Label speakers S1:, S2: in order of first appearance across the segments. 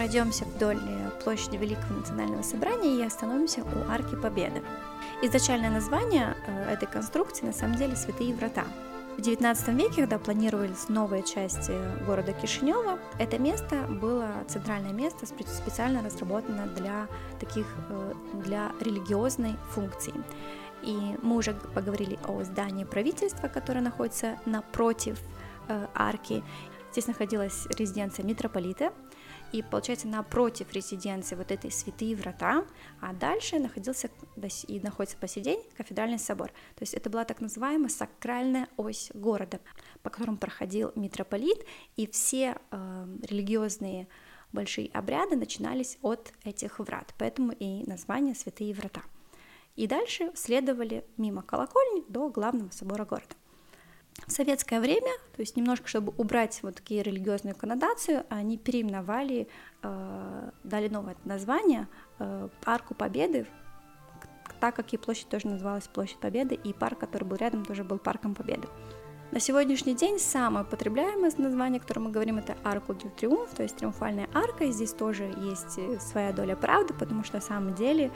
S1: пройдемся вдоль э, площади Великого национального собрания и остановимся у Арки Победы. Изначальное название э, этой конструкции на самом деле Святые Врата. В XIX веке, когда планировались новые части города Кишинева, это место было центральное место, специально разработано для таких, э, для религиозной функции. И мы уже поговорили о здании правительства, которое находится напротив арки. Здесь находилась резиденция митрополита, и получается напротив резиденции вот этой святые врата, а дальше находился и находится по сей день кафедральный собор. То есть это была так называемая сакральная ось города, по которому проходил митрополит, и все э, религиозные большие обряды начинались от этих врат, поэтому и название святые врата. И дальше следовали мимо колокольни до главного собора города. В советское время, то есть немножко, чтобы убрать вот такие религиозную коннотацию, они переименовали, э, дали новое название э, Арку Победы, так как и площадь тоже называлась Площадь Победы, и парк, который был рядом, тоже был Парком Победы. На сегодняшний день самое употребляемое название, о котором мы говорим, это Арку дю Триумф, то есть Триумфальная арка, и здесь тоже есть своя доля правды, потому что на самом деле,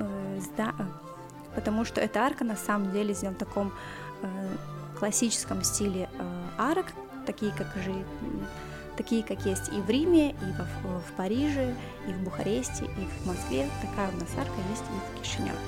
S1: э, сда... Э, потому что эта арка на самом деле сделана в таком э, классическом стиле э, арок, такие как же такие как есть и в Риме, и в, в Париже, и в Бухаресте, и в Москве. Такая у нас арка есть и в Кишиневе.